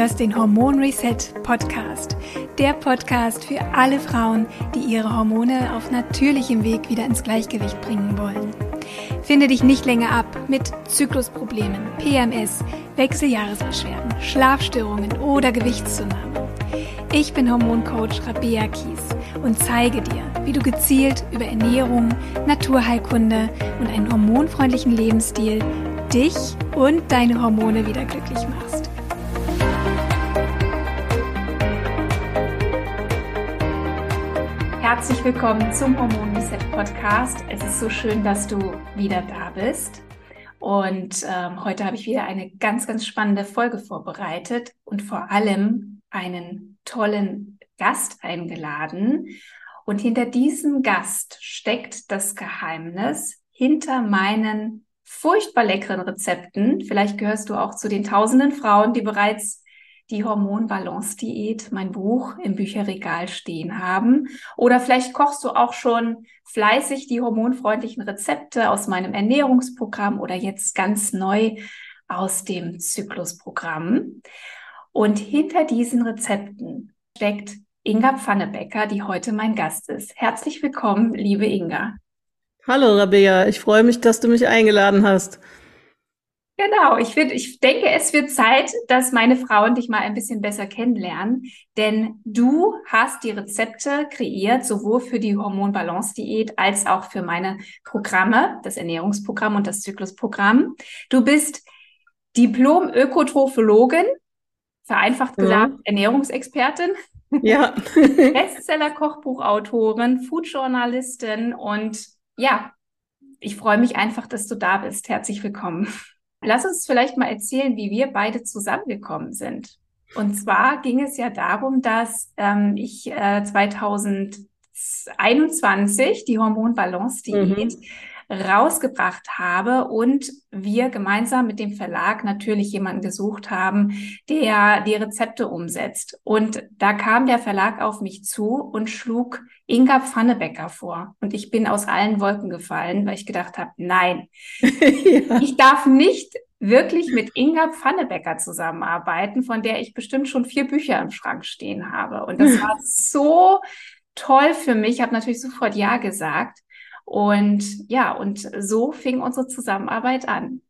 hörst den Hormon Reset Podcast. Der Podcast für alle Frauen, die ihre Hormone auf natürlichem Weg wieder ins Gleichgewicht bringen wollen. Finde dich nicht länger ab mit Zyklusproblemen, PMS, Wechseljahresbeschwerden, Schlafstörungen oder Gewichtszunahme. Ich bin Hormoncoach Rabea Kies und zeige dir, wie du gezielt über Ernährung, Naturheilkunde und einen hormonfreundlichen Lebensstil dich und deine Hormone wieder glücklich machst. Herzlich willkommen zum Hormon Reset Podcast. Es ist so schön, dass du wieder da bist. Und ähm, heute habe ich wieder eine ganz, ganz spannende Folge vorbereitet und vor allem einen tollen Gast eingeladen. Und hinter diesem Gast steckt das Geheimnis hinter meinen furchtbar leckeren Rezepten. Vielleicht gehörst du auch zu den tausenden Frauen, die bereits die Hormonbalance-Diät, mein Buch im Bücherregal stehen haben. Oder vielleicht kochst du auch schon fleißig die hormonfreundlichen Rezepte aus meinem Ernährungsprogramm oder jetzt ganz neu aus dem Zyklusprogramm. Und hinter diesen Rezepten steckt Inga Pfannebecker, die heute mein Gast ist. Herzlich willkommen, liebe Inga. Hallo Rabea, ich freue mich, dass du mich eingeladen hast. Genau, ich, find, ich denke, es wird Zeit, dass meine Frauen dich mal ein bisschen besser kennenlernen, denn du hast die Rezepte kreiert, sowohl für die Hormonbalance-Diät als auch für meine Programme, das Ernährungsprogramm und das Zyklusprogramm. Du bist Diplom-Ökotrophologin, vereinfacht gesagt ja. Ernährungsexpertin, ja. Bestseller-Kochbuchautorin, Foodjournalistin und ja, ich freue mich einfach, dass du da bist. Herzlich willkommen. Lass uns vielleicht mal erzählen, wie wir beide zusammengekommen sind. Und zwar ging es ja darum, dass ähm, ich äh, 2021 die Hormonbalance-Diät mhm rausgebracht habe und wir gemeinsam mit dem Verlag natürlich jemanden gesucht haben, der die Rezepte umsetzt. Und da kam der Verlag auf mich zu und schlug Inga Pfannebecker vor. Und ich bin aus allen Wolken gefallen, weil ich gedacht habe, nein, ja. ich darf nicht wirklich mit Inga Pfannebecker zusammenarbeiten, von der ich bestimmt schon vier Bücher im Schrank stehen habe. Und das war so toll für mich. Ich habe natürlich sofort Ja gesagt. Und ja, und so fing unsere Zusammenarbeit an.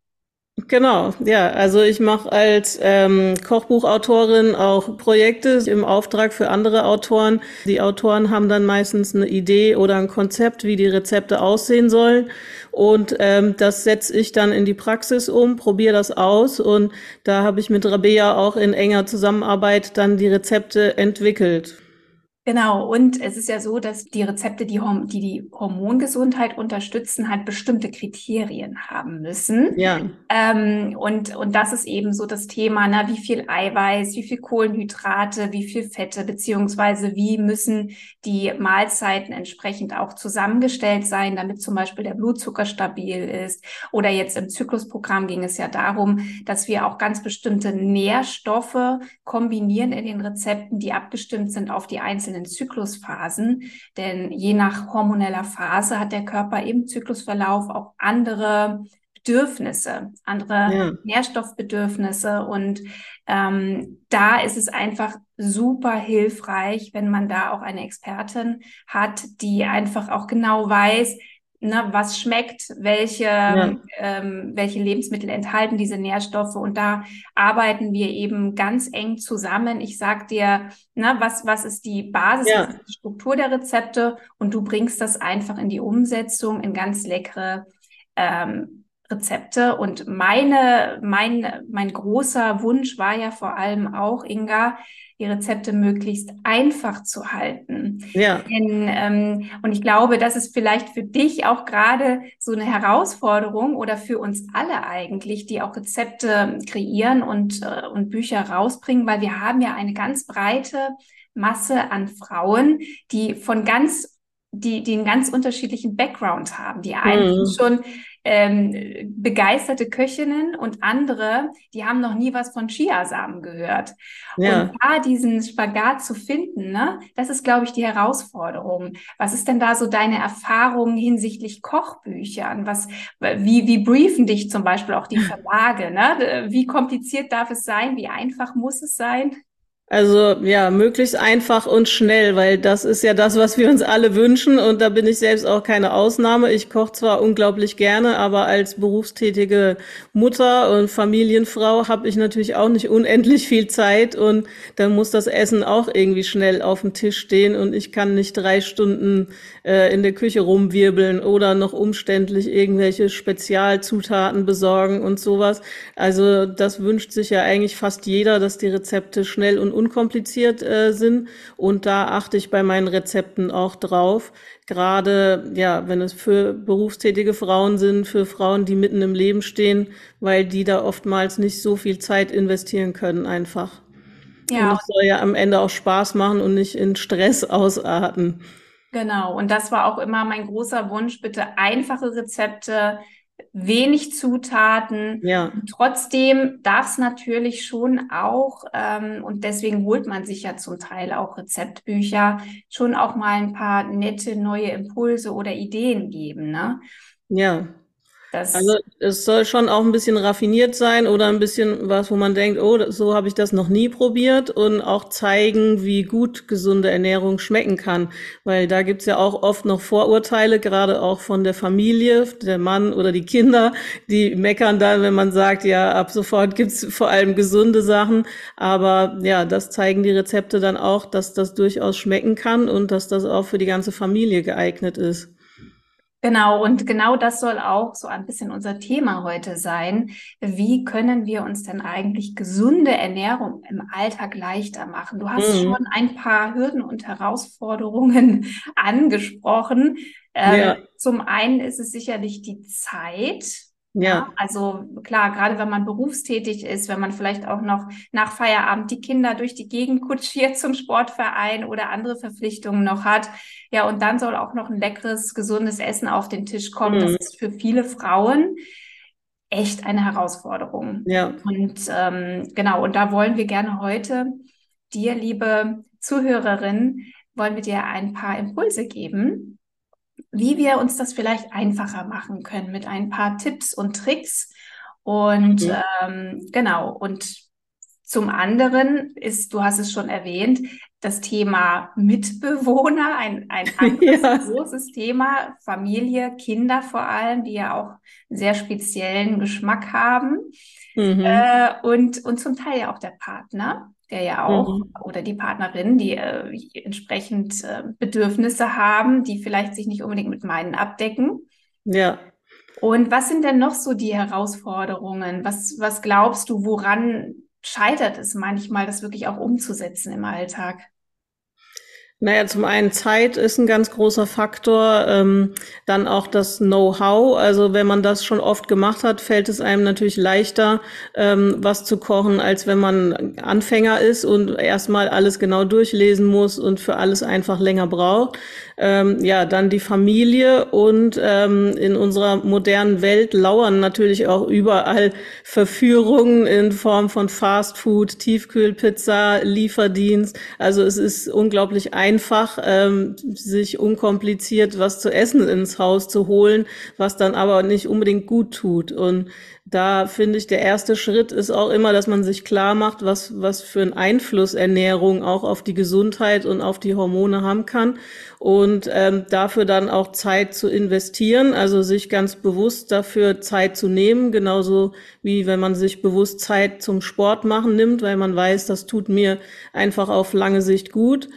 Genau, ja. Also ich mache als ähm, Kochbuchautorin auch Projekte im Auftrag für andere Autoren. Die Autoren haben dann meistens eine Idee oder ein Konzept, wie die Rezepte aussehen sollen. Und ähm, das setze ich dann in die Praxis um, probiere das aus. Und da habe ich mit Rabea auch in enger Zusammenarbeit dann die Rezepte entwickelt. Genau, und es ist ja so, dass die Rezepte, die, die die Hormongesundheit unterstützen, halt bestimmte Kriterien haben müssen. Ja. Ähm, und, und das ist eben so das Thema, na, wie viel Eiweiß, wie viel Kohlenhydrate, wie viel Fette, beziehungsweise wie müssen die Mahlzeiten entsprechend auch zusammengestellt sein, damit zum Beispiel der Blutzucker stabil ist. Oder jetzt im Zyklusprogramm ging es ja darum, dass wir auch ganz bestimmte Nährstoffe kombinieren in den Rezepten, die abgestimmt sind auf die einzelnen einzelnen Zyklusphasen. Denn je nach hormoneller Phase hat der Körper im Zyklusverlauf auch andere Bedürfnisse, andere ja. Nährstoffbedürfnisse. Und ähm, da ist es einfach super hilfreich, wenn man da auch eine Expertin hat, die einfach auch genau weiß, ne, was schmeckt, welche, ja. ähm, welche Lebensmittel enthalten diese Nährstoffe. Und da arbeiten wir eben ganz eng zusammen. Ich sag dir, ne, was, was ist die Basis, ja. ist die Struktur der Rezepte und du bringst das einfach in die Umsetzung in ganz leckere ähm, Rezepte. Und meine, mein, mein großer Wunsch war ja vor allem auch, Inga, die Rezepte möglichst einfach zu halten. Ja. Denn, ähm, und ich glaube, das ist vielleicht für dich auch gerade so eine Herausforderung oder für uns alle eigentlich, die auch Rezepte kreieren und, äh, und Bücher rausbringen, weil wir haben ja eine ganz breite Masse an Frauen, die von ganz die, die einen ganz unterschiedlichen Background haben. Die einen mhm. schon ähm, begeisterte Köchinnen und andere, die haben noch nie was von Chiasamen gehört. Ja. Und da diesen Spagat zu finden, ne, das ist, glaube ich, die Herausforderung. Was ist denn da so deine Erfahrung hinsichtlich Kochbüchern? Was, wie, wie briefen dich zum Beispiel auch die Verlage? Ne? Wie kompliziert darf es sein? Wie einfach muss es sein? Also ja, möglichst einfach und schnell, weil das ist ja das, was wir uns alle wünschen und da bin ich selbst auch keine Ausnahme. Ich koche zwar unglaublich gerne, aber als berufstätige Mutter und Familienfrau habe ich natürlich auch nicht unendlich viel Zeit und dann muss das Essen auch irgendwie schnell auf dem Tisch stehen und ich kann nicht drei Stunden äh, in der Küche rumwirbeln oder noch umständlich irgendwelche Spezialzutaten besorgen und sowas. Also das wünscht sich ja eigentlich fast jeder, dass die Rezepte schnell und unkompliziert äh, sind. Und da achte ich bei meinen Rezepten auch drauf. Gerade, ja, wenn es für berufstätige Frauen sind, für Frauen, die mitten im Leben stehen, weil die da oftmals nicht so viel Zeit investieren können einfach. Ja. Und es soll ja am Ende auch Spaß machen und nicht in Stress ausarten. Genau. Und das war auch immer mein großer Wunsch. Bitte einfache Rezepte, wenig Zutaten. Ja. Trotzdem darf es natürlich schon auch, ähm, und deswegen holt man sich ja zum Teil auch Rezeptbücher, schon auch mal ein paar nette neue Impulse oder Ideen geben. Ne? Ja. Das also es soll schon auch ein bisschen raffiniert sein oder ein bisschen was, wo man denkt, oh, so habe ich das noch nie probiert und auch zeigen, wie gut gesunde Ernährung schmecken kann. Weil da gibt's ja auch oft noch Vorurteile, gerade auch von der Familie, der Mann oder die Kinder, die meckern dann, wenn man sagt, ja, ab sofort gibt's vor allem gesunde Sachen. Aber ja, das zeigen die Rezepte dann auch, dass das durchaus schmecken kann und dass das auch für die ganze Familie geeignet ist. Genau, und genau das soll auch so ein bisschen unser Thema heute sein. Wie können wir uns denn eigentlich gesunde Ernährung im Alltag leichter machen? Du hast mhm. schon ein paar Hürden und Herausforderungen angesprochen. Ähm, ja. Zum einen ist es sicherlich die Zeit, ja. Also klar, gerade wenn man berufstätig ist, wenn man vielleicht auch noch nach Feierabend die Kinder durch die Gegend kutschiert zum Sportverein oder andere Verpflichtungen noch hat. Ja, und dann soll auch noch ein leckeres, gesundes Essen auf den Tisch kommen. Mhm. Das ist für viele Frauen echt eine Herausforderung. Ja. Und ähm, genau, und da wollen wir gerne heute dir, liebe Zuhörerin, wollen wir dir ein paar Impulse geben, wie wir uns das vielleicht einfacher machen können mit ein paar Tipps und Tricks. Und mhm. ähm, genau, und zum anderen ist, du hast es schon erwähnt, das Thema Mitbewohner, ein, ein anderes ja. großes Thema, Familie, Kinder vor allem, die ja auch einen sehr speziellen Geschmack haben. Mhm. Äh, und, und zum Teil ja auch der Partner der ja auch, mhm. oder die Partnerin, die äh, entsprechend äh, Bedürfnisse haben, die vielleicht sich nicht unbedingt mit meinen abdecken. Ja. Und was sind denn noch so die Herausforderungen? Was, was glaubst du, woran scheitert es manchmal, das wirklich auch umzusetzen im Alltag? Naja, zum einen Zeit ist ein ganz großer Faktor, ähm, dann auch das Know-how. Also wenn man das schon oft gemacht hat, fällt es einem natürlich leichter, ähm, was zu kochen, als wenn man Anfänger ist und erstmal alles genau durchlesen muss und für alles einfach länger braucht ähm, ja, dann die Familie und ähm, in unserer modernen Welt lauern natürlich auch überall Verführungen in Form von Fast Food, Tiefkühlpizza, Lieferdienst. Also es ist unglaublich einfach, ähm, sich unkompliziert was zu essen ins Haus zu holen, was dann aber nicht unbedingt gut tut. Und da finde ich, der erste Schritt ist auch immer, dass man sich klar macht, was, was für einen Einfluss Ernährung auch auf die Gesundheit und auf die Hormone haben kann. Und ähm, dafür dann auch Zeit zu investieren, also sich ganz bewusst dafür Zeit zu nehmen, genauso wie wenn man sich bewusst Zeit zum Sport machen nimmt, weil man weiß, das tut mir einfach auf lange Sicht gut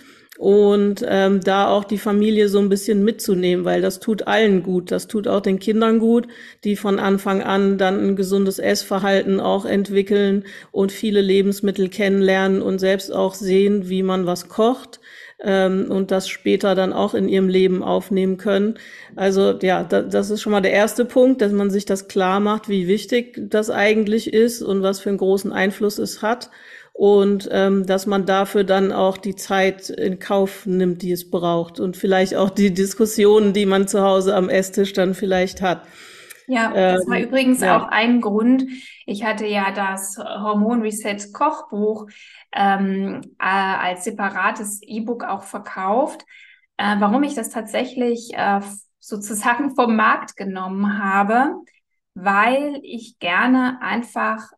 und ähm, da auch die Familie so ein bisschen mitzunehmen, weil das tut allen gut. Das tut auch den Kindern gut, die von Anfang an dann ein gesundes Essverhalten auch entwickeln und viele Lebensmittel kennenlernen und selbst auch sehen, wie man was kocht ähm, und das später dann auch in ihrem Leben aufnehmen können. Also ja, da, das ist schon mal der erste Punkt, dass man sich das klar macht, wie wichtig das eigentlich ist und was für einen großen Einfluss es hat und ähm, dass man dafür dann auch die Zeit in Kauf nimmt, die es braucht und vielleicht auch die Diskussionen, die man zu Hause am Esstisch dann vielleicht hat. Ja, das war ähm, übrigens ja. auch ein Grund. Ich hatte ja das Hormon Reset Kochbuch ähm, äh, als separates E-Book auch verkauft. Äh, warum ich das tatsächlich äh, sozusagen vom Markt genommen habe, weil ich gerne einfach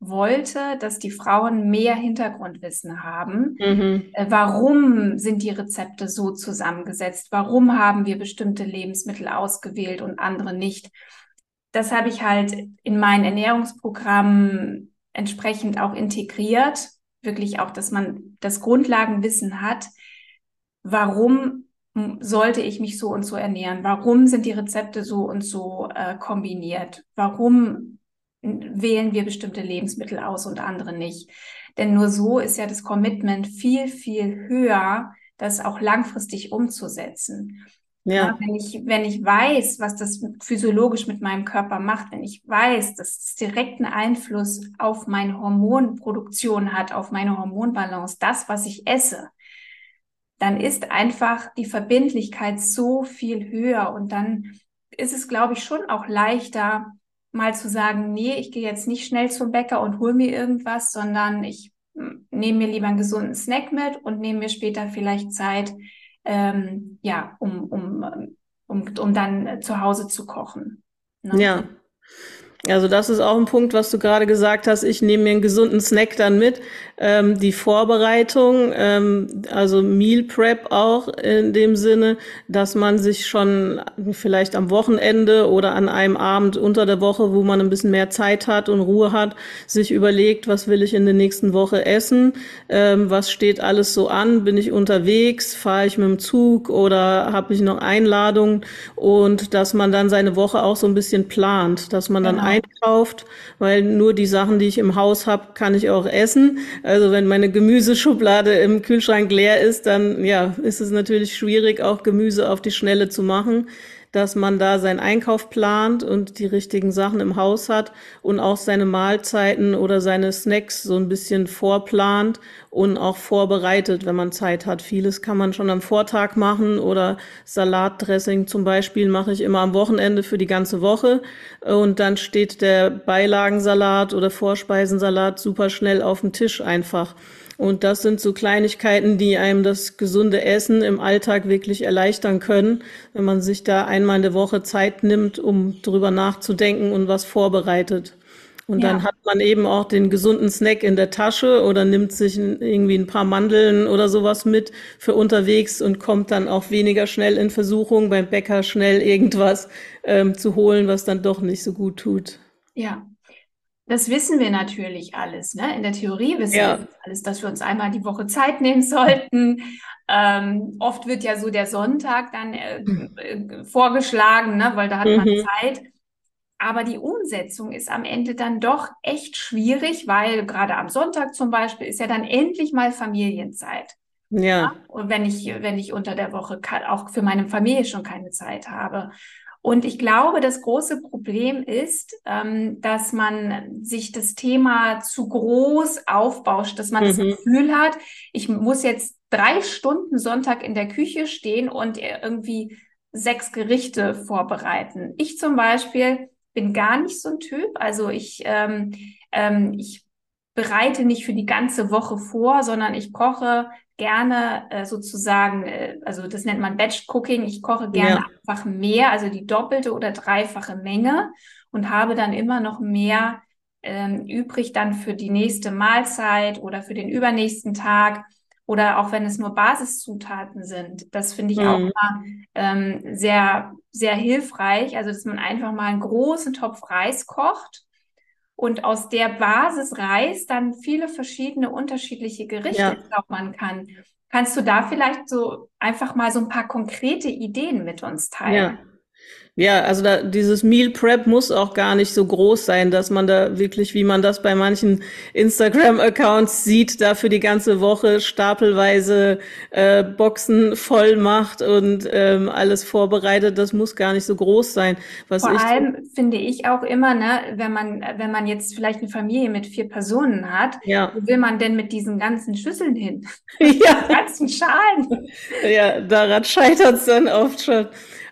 wollte, dass die Frauen mehr Hintergrundwissen haben. Mhm. Äh, warum sind die Rezepte so zusammengesetzt? Warum haben wir bestimmte Lebensmittel ausgewählt und andere nicht? Das habe ich halt in mein Ernährungsprogramm entsprechend auch integriert. Wirklich auch, dass man das Grundlagenwissen hat. Warum sollte ich mich so und so ernähren? Warum sind die Rezepte so und so äh, kombiniert? Warum wählen wir bestimmte Lebensmittel aus und andere nicht? Denn nur so ist ja das Commitment viel, viel höher, das auch langfristig umzusetzen. Ja. wenn ich, wenn ich weiß, was das physiologisch mit meinem Körper macht, wenn ich weiß, dass es direkten Einfluss auf meine Hormonproduktion hat, auf meine Hormonbalance, das, was ich esse, dann ist einfach die Verbindlichkeit so viel höher und dann ist es, glaube ich, schon auch leichter, mal zu sagen, nee, ich gehe jetzt nicht schnell zum Bäcker und hol mir irgendwas, sondern ich hm, nehme mir lieber einen gesunden Snack mit und nehme mir später vielleicht Zeit, ähm, ja, um, um, um, um dann zu Hause zu kochen. Ne? Ja. Also das ist auch ein Punkt, was du gerade gesagt hast. Ich nehme mir einen gesunden Snack dann mit. Ähm, die Vorbereitung, ähm, also Meal Prep auch in dem Sinne, dass man sich schon vielleicht am Wochenende oder an einem Abend unter der Woche, wo man ein bisschen mehr Zeit hat und Ruhe hat, sich überlegt, was will ich in der nächsten Woche essen, ähm, was steht alles so an, bin ich unterwegs, fahre ich mit dem Zug oder habe ich noch Einladungen? Und dass man dann seine Woche auch so ein bisschen plant, dass man dann genau. Einkauft, weil nur die Sachen, die ich im Haus habe, kann ich auch essen. Also wenn meine Gemüseschublade im Kühlschrank leer ist, dann ja, ist es natürlich schwierig, auch Gemüse auf die Schnelle zu machen, dass man da seinen Einkauf plant und die richtigen Sachen im Haus hat und auch seine Mahlzeiten oder seine Snacks so ein bisschen vorplant und auch vorbereitet, wenn man Zeit hat. Vieles kann man schon am Vortag machen oder Salatdressing zum Beispiel mache ich immer am Wochenende für die ganze Woche und dann steht der Beilagensalat oder Vorspeisensalat super schnell auf dem Tisch einfach. Und das sind so Kleinigkeiten, die einem das gesunde Essen im Alltag wirklich erleichtern können, wenn man sich da einmal in der Woche Zeit nimmt, um drüber nachzudenken und was vorbereitet. Und ja. dann hat man eben auch den gesunden Snack in der Tasche oder nimmt sich irgendwie ein paar Mandeln oder sowas mit für unterwegs und kommt dann auch weniger schnell in Versuchung, beim Bäcker schnell irgendwas ähm, zu holen, was dann doch nicht so gut tut. Ja, das wissen wir natürlich alles. Ne? In der Theorie wissen ja. wir alles, dass wir uns einmal die Woche Zeit nehmen sollten. Ähm, oft wird ja so der Sonntag dann äh, äh, vorgeschlagen, ne? weil da hat man mhm. Zeit. Aber die Umsetzung ist am Ende dann doch echt schwierig, weil gerade am Sonntag zum Beispiel ist ja dann endlich mal Familienzeit. Ja. ja? Und wenn ich, wenn ich unter der Woche auch für meine Familie schon keine Zeit habe. Und ich glaube, das große Problem ist, ähm, dass man sich das Thema zu groß aufbauscht, dass man mhm. das Gefühl hat, ich muss jetzt drei Stunden Sonntag in der Küche stehen und irgendwie sechs Gerichte vorbereiten. Ich zum Beispiel bin gar nicht so ein Typ. Also ich, ähm, ähm, ich bereite nicht für die ganze Woche vor, sondern ich koche gerne äh, sozusagen, äh, also das nennt man Batch Cooking, ich koche gerne ja. einfach mehr, also die doppelte oder dreifache Menge und habe dann immer noch mehr ähm, übrig dann für die nächste Mahlzeit oder für den übernächsten Tag oder auch wenn es nur Basiszutaten sind. Das finde ich mhm. auch immer ähm, sehr, sehr hilfreich. Also, dass man einfach mal einen großen Topf Reis kocht und aus der Basis Reis dann viele verschiedene unterschiedliche Gerichte ja. zaubern kann. Kannst du da vielleicht so einfach mal so ein paar konkrete Ideen mit uns teilen? Ja. Ja, also da, dieses Meal Prep muss auch gar nicht so groß sein, dass man da wirklich, wie man das bei manchen Instagram-Accounts sieht, da für die ganze Woche stapelweise äh, Boxen voll macht und ähm, alles vorbereitet. Das muss gar nicht so groß sein. Was Vor allem finde ich auch immer, ne, wenn man, wenn man jetzt vielleicht eine Familie mit vier Personen hat, ja. wo will man denn mit diesen ganzen Schüsseln hin? Ja. ganzen Schalen. Ja, daran scheitert es dann oft schon.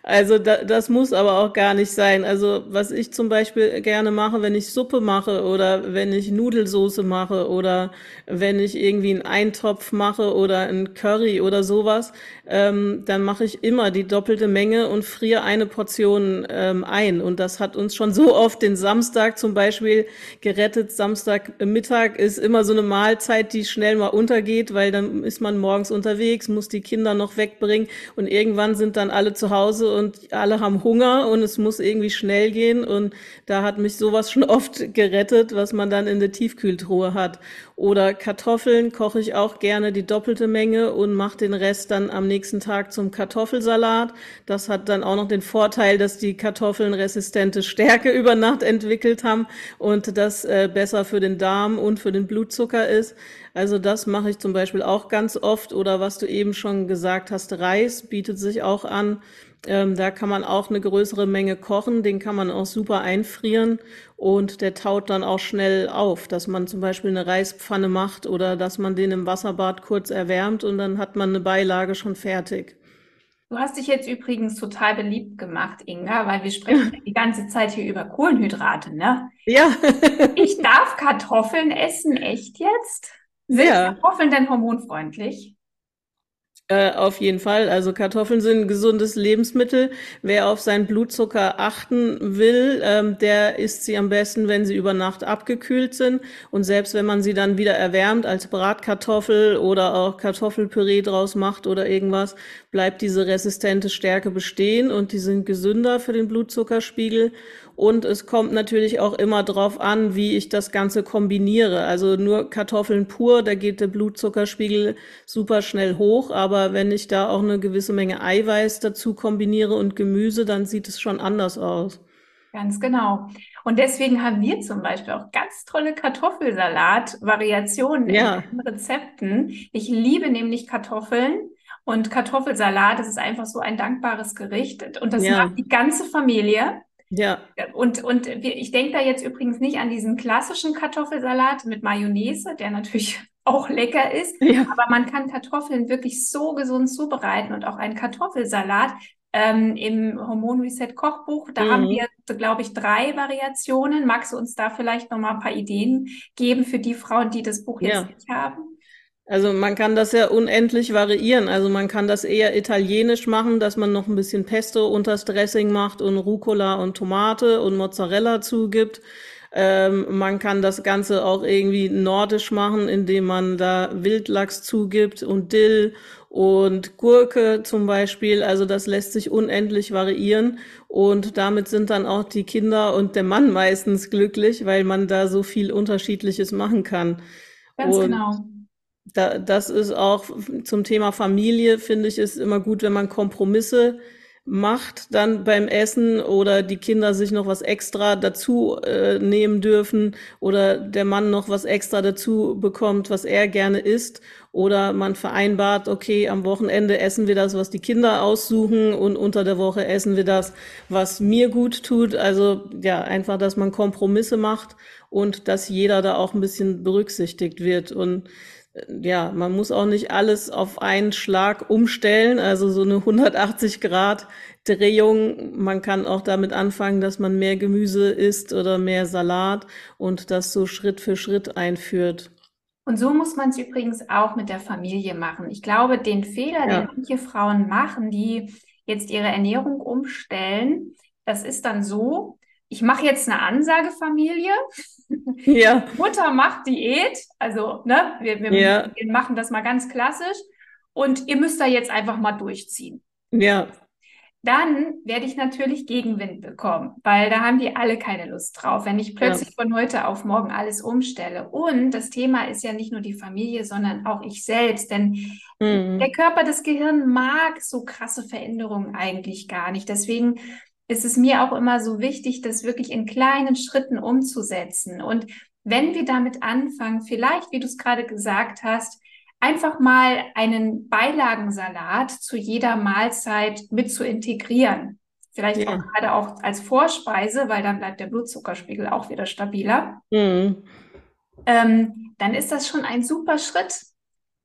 Also da, das muss aber auch gar nicht sein. Also was ich zum Beispiel gerne mache, wenn ich Suppe mache oder wenn ich Nudelsoße mache oder wenn ich irgendwie einen Eintopf mache oder ein Curry oder sowas, ähm, dann mache ich immer die doppelte Menge und friere eine Portion ähm, ein. Und das hat uns schon so oft den Samstag zum Beispiel gerettet. Samstagmittag ist immer so eine Mahlzeit, die schnell mal untergeht, weil dann ist man morgens unterwegs, muss die Kinder noch wegbringen und irgendwann sind dann alle zu Hause und alle haben Hunger und es muss irgendwie schnell gehen. Und da hat mich sowas schon oft gerettet, was man dann in der Tiefkühltruhe hat. Oder Kartoffeln koche ich auch gerne die doppelte Menge und mache den Rest dann am nächsten Tag zum Kartoffelsalat. Das hat dann auch noch den Vorteil, dass die Kartoffeln resistente Stärke über Nacht entwickelt haben und das äh, besser für den Darm und für den Blutzucker ist. Also das mache ich zum Beispiel auch ganz oft. Oder was du eben schon gesagt hast, Reis bietet sich auch an. Ähm, da kann man auch eine größere Menge kochen, den kann man auch super einfrieren und der taut dann auch schnell auf, dass man zum Beispiel eine Reispfanne macht oder dass man den im Wasserbad kurz erwärmt und dann hat man eine Beilage schon fertig. Du hast dich jetzt übrigens total beliebt gemacht, Inga, weil wir sprechen die ganze Zeit hier über Kohlenhydrate, ne? Ja. ich darf Kartoffeln essen, echt jetzt? Sind ja. Kartoffeln denn hormonfreundlich? Äh, auf jeden Fall. Also Kartoffeln sind ein gesundes Lebensmittel. Wer auf seinen Blutzucker achten will, ähm, der isst sie am besten, wenn sie über Nacht abgekühlt sind. Und selbst wenn man sie dann wieder erwärmt als Bratkartoffel oder auch Kartoffelpüree draus macht oder irgendwas, bleibt diese resistente Stärke bestehen und die sind gesünder für den Blutzuckerspiegel. Und es kommt natürlich auch immer drauf an, wie ich das Ganze kombiniere. Also nur Kartoffeln pur, da geht der Blutzuckerspiegel super schnell hoch. Aber wenn ich da auch eine gewisse Menge Eiweiß dazu kombiniere und Gemüse, dann sieht es schon anders aus. Ganz genau. Und deswegen haben wir zum Beispiel auch ganz tolle Kartoffelsalat-Variationen ja. in Rezepten. Ich liebe nämlich Kartoffeln. Und Kartoffelsalat, das ist einfach so ein dankbares Gericht. Und das ja. macht die ganze Familie. Ja. Und, und ich denke da jetzt übrigens nicht an diesen klassischen Kartoffelsalat mit Mayonnaise, der natürlich auch lecker ist. Ja. Aber man kann Kartoffeln wirklich so gesund zubereiten und auch einen Kartoffelsalat ähm, im Hormon Reset Kochbuch. Da mhm. haben wir, glaube ich, drei Variationen. Magst du uns da vielleicht noch mal ein paar Ideen geben für die Frauen, die das Buch jetzt ja. nicht haben? Also man kann das ja unendlich variieren. Also man kann das eher italienisch machen, dass man noch ein bisschen Pesto unters Dressing macht und Rucola und Tomate und Mozzarella zugibt. Ähm, man kann das Ganze auch irgendwie nordisch machen, indem man da Wildlachs zugibt und Dill und Gurke zum Beispiel. Also das lässt sich unendlich variieren und damit sind dann auch die Kinder und der Mann meistens glücklich, weil man da so viel Unterschiedliches machen kann. Ganz und genau da, das ist auch zum Thema Familie, finde ich, ist immer gut, wenn man Kompromisse macht dann beim Essen oder die Kinder sich noch was extra dazu äh, nehmen dürfen oder der Mann noch was extra dazu bekommt, was er gerne isst oder man vereinbart, okay, am Wochenende essen wir das, was die Kinder aussuchen und unter der Woche essen wir das, was mir gut tut. Also ja, einfach, dass man Kompromisse macht und dass jeder da auch ein bisschen berücksichtigt wird und ja, man muss auch nicht alles auf einen Schlag umstellen, also so eine 180 Grad Drehung. Man kann auch damit anfangen, dass man mehr Gemüse isst oder mehr Salat und das so Schritt für Schritt einführt. Und so muss man es übrigens auch mit der Familie machen. Ich glaube, den Fehler, ja. den manche Frauen machen, die jetzt ihre Ernährung umstellen, das ist dann so, ich mache jetzt eine Ansagefamilie. Ja. Mutter macht Diät, also ne, wir, wir, ja. wir machen das mal ganz klassisch und ihr müsst da jetzt einfach mal durchziehen. Ja. Dann werde ich natürlich Gegenwind bekommen, weil da haben die alle keine Lust drauf, wenn ich plötzlich ja. von heute auf morgen alles umstelle. Und das Thema ist ja nicht nur die Familie, sondern auch ich selbst, denn mhm. der Körper, das Gehirn mag so krasse Veränderungen eigentlich gar nicht. Deswegen ist es mir auch immer so wichtig, das wirklich in kleinen Schritten umzusetzen. Und wenn wir damit anfangen, vielleicht, wie du es gerade gesagt hast, einfach mal einen Beilagensalat zu jeder Mahlzeit mit zu integrieren. Vielleicht ja. auch gerade auch als Vorspeise, weil dann bleibt der Blutzuckerspiegel auch wieder stabiler. Mhm. Ähm, dann ist das schon ein super Schritt.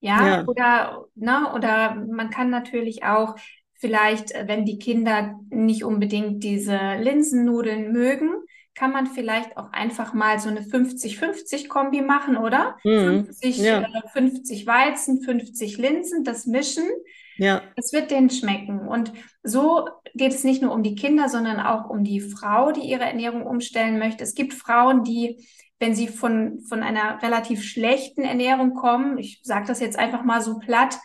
Ja, ja. oder, ne, oder man kann natürlich auch vielleicht, äh, wenn die Kinder nicht unbedingt diese Linsennudeln mögen, kann man vielleicht auch einfach mal so eine 50-50-Kombi machen, oder? Mhm. 50, Ja, äh, 50 Weizen, 50 Linsen, das mischen. ja, Es wird denen schmecken. Und so geht es nicht nur um die Kinder, sondern auch um die Frau, die ihre Ernährung umstellen möchte. Es gibt Frauen, die, wenn sie von, von einer relativ schlechten Ernährung kommen, ich sage das jetzt einfach mal so platt,